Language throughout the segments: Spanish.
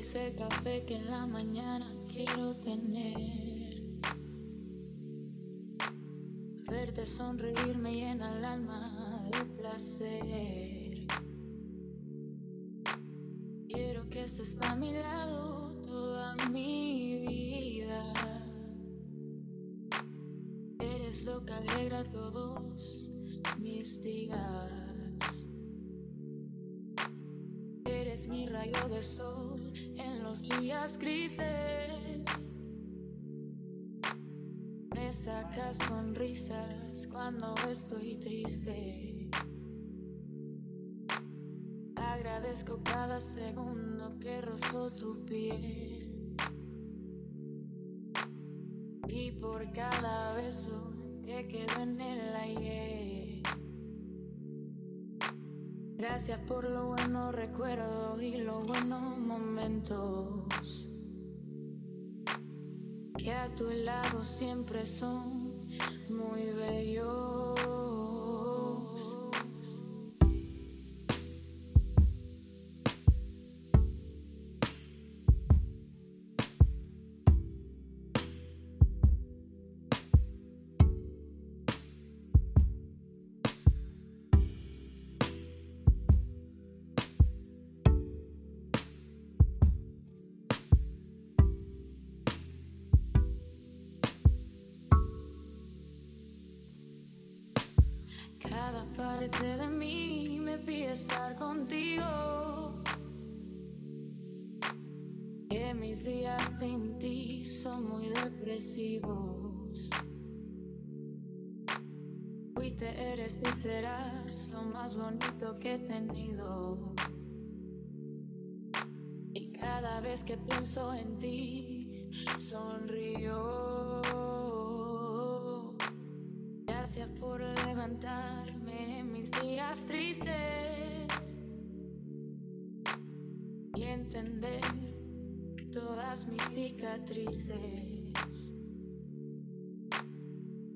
Eres el café que en la mañana quiero tener. Verte sonreír me llena el alma de placer. Quiero que estés a mi lado toda mi vida. Eres lo que alegra todos mis días. Eres mi rayo de sol en los días grises. Me sacas sonrisas cuando estoy triste. Agradezco cada segundo que rozó tu piel. Y por cada beso que quedó en el Gracias por lo bueno recuerdo y los buenos momentos. Que a tu lado siempre son muy bellos. Cada parte de mí me pide estar contigo. Que mis días sin ti son muy depresivos. Fuiste, eres y serás lo más bonito que he tenido. Y cada vez que pienso en ti, sonrío. Gracias por levantarme en mis días tristes y entender todas mis cicatrices.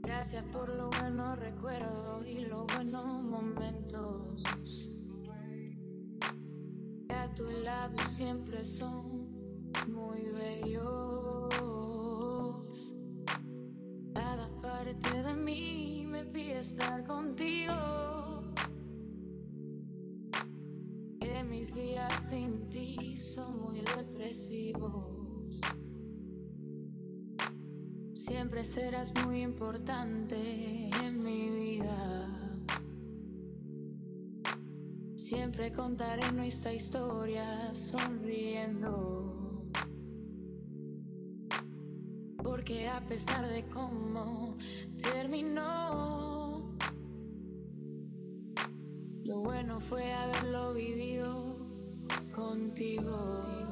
Gracias por lo bueno recuerdo y los buenos momentos. Que a tu siempre son muy bellos. Parte de mí me pide estar contigo. Que mis días sin ti son muy depresivos. Siempre serás muy importante en mi vida. Siempre contaré nuestra historia sonriendo. Porque a pesar de cómo terminó, lo bueno fue haberlo vivido contigo.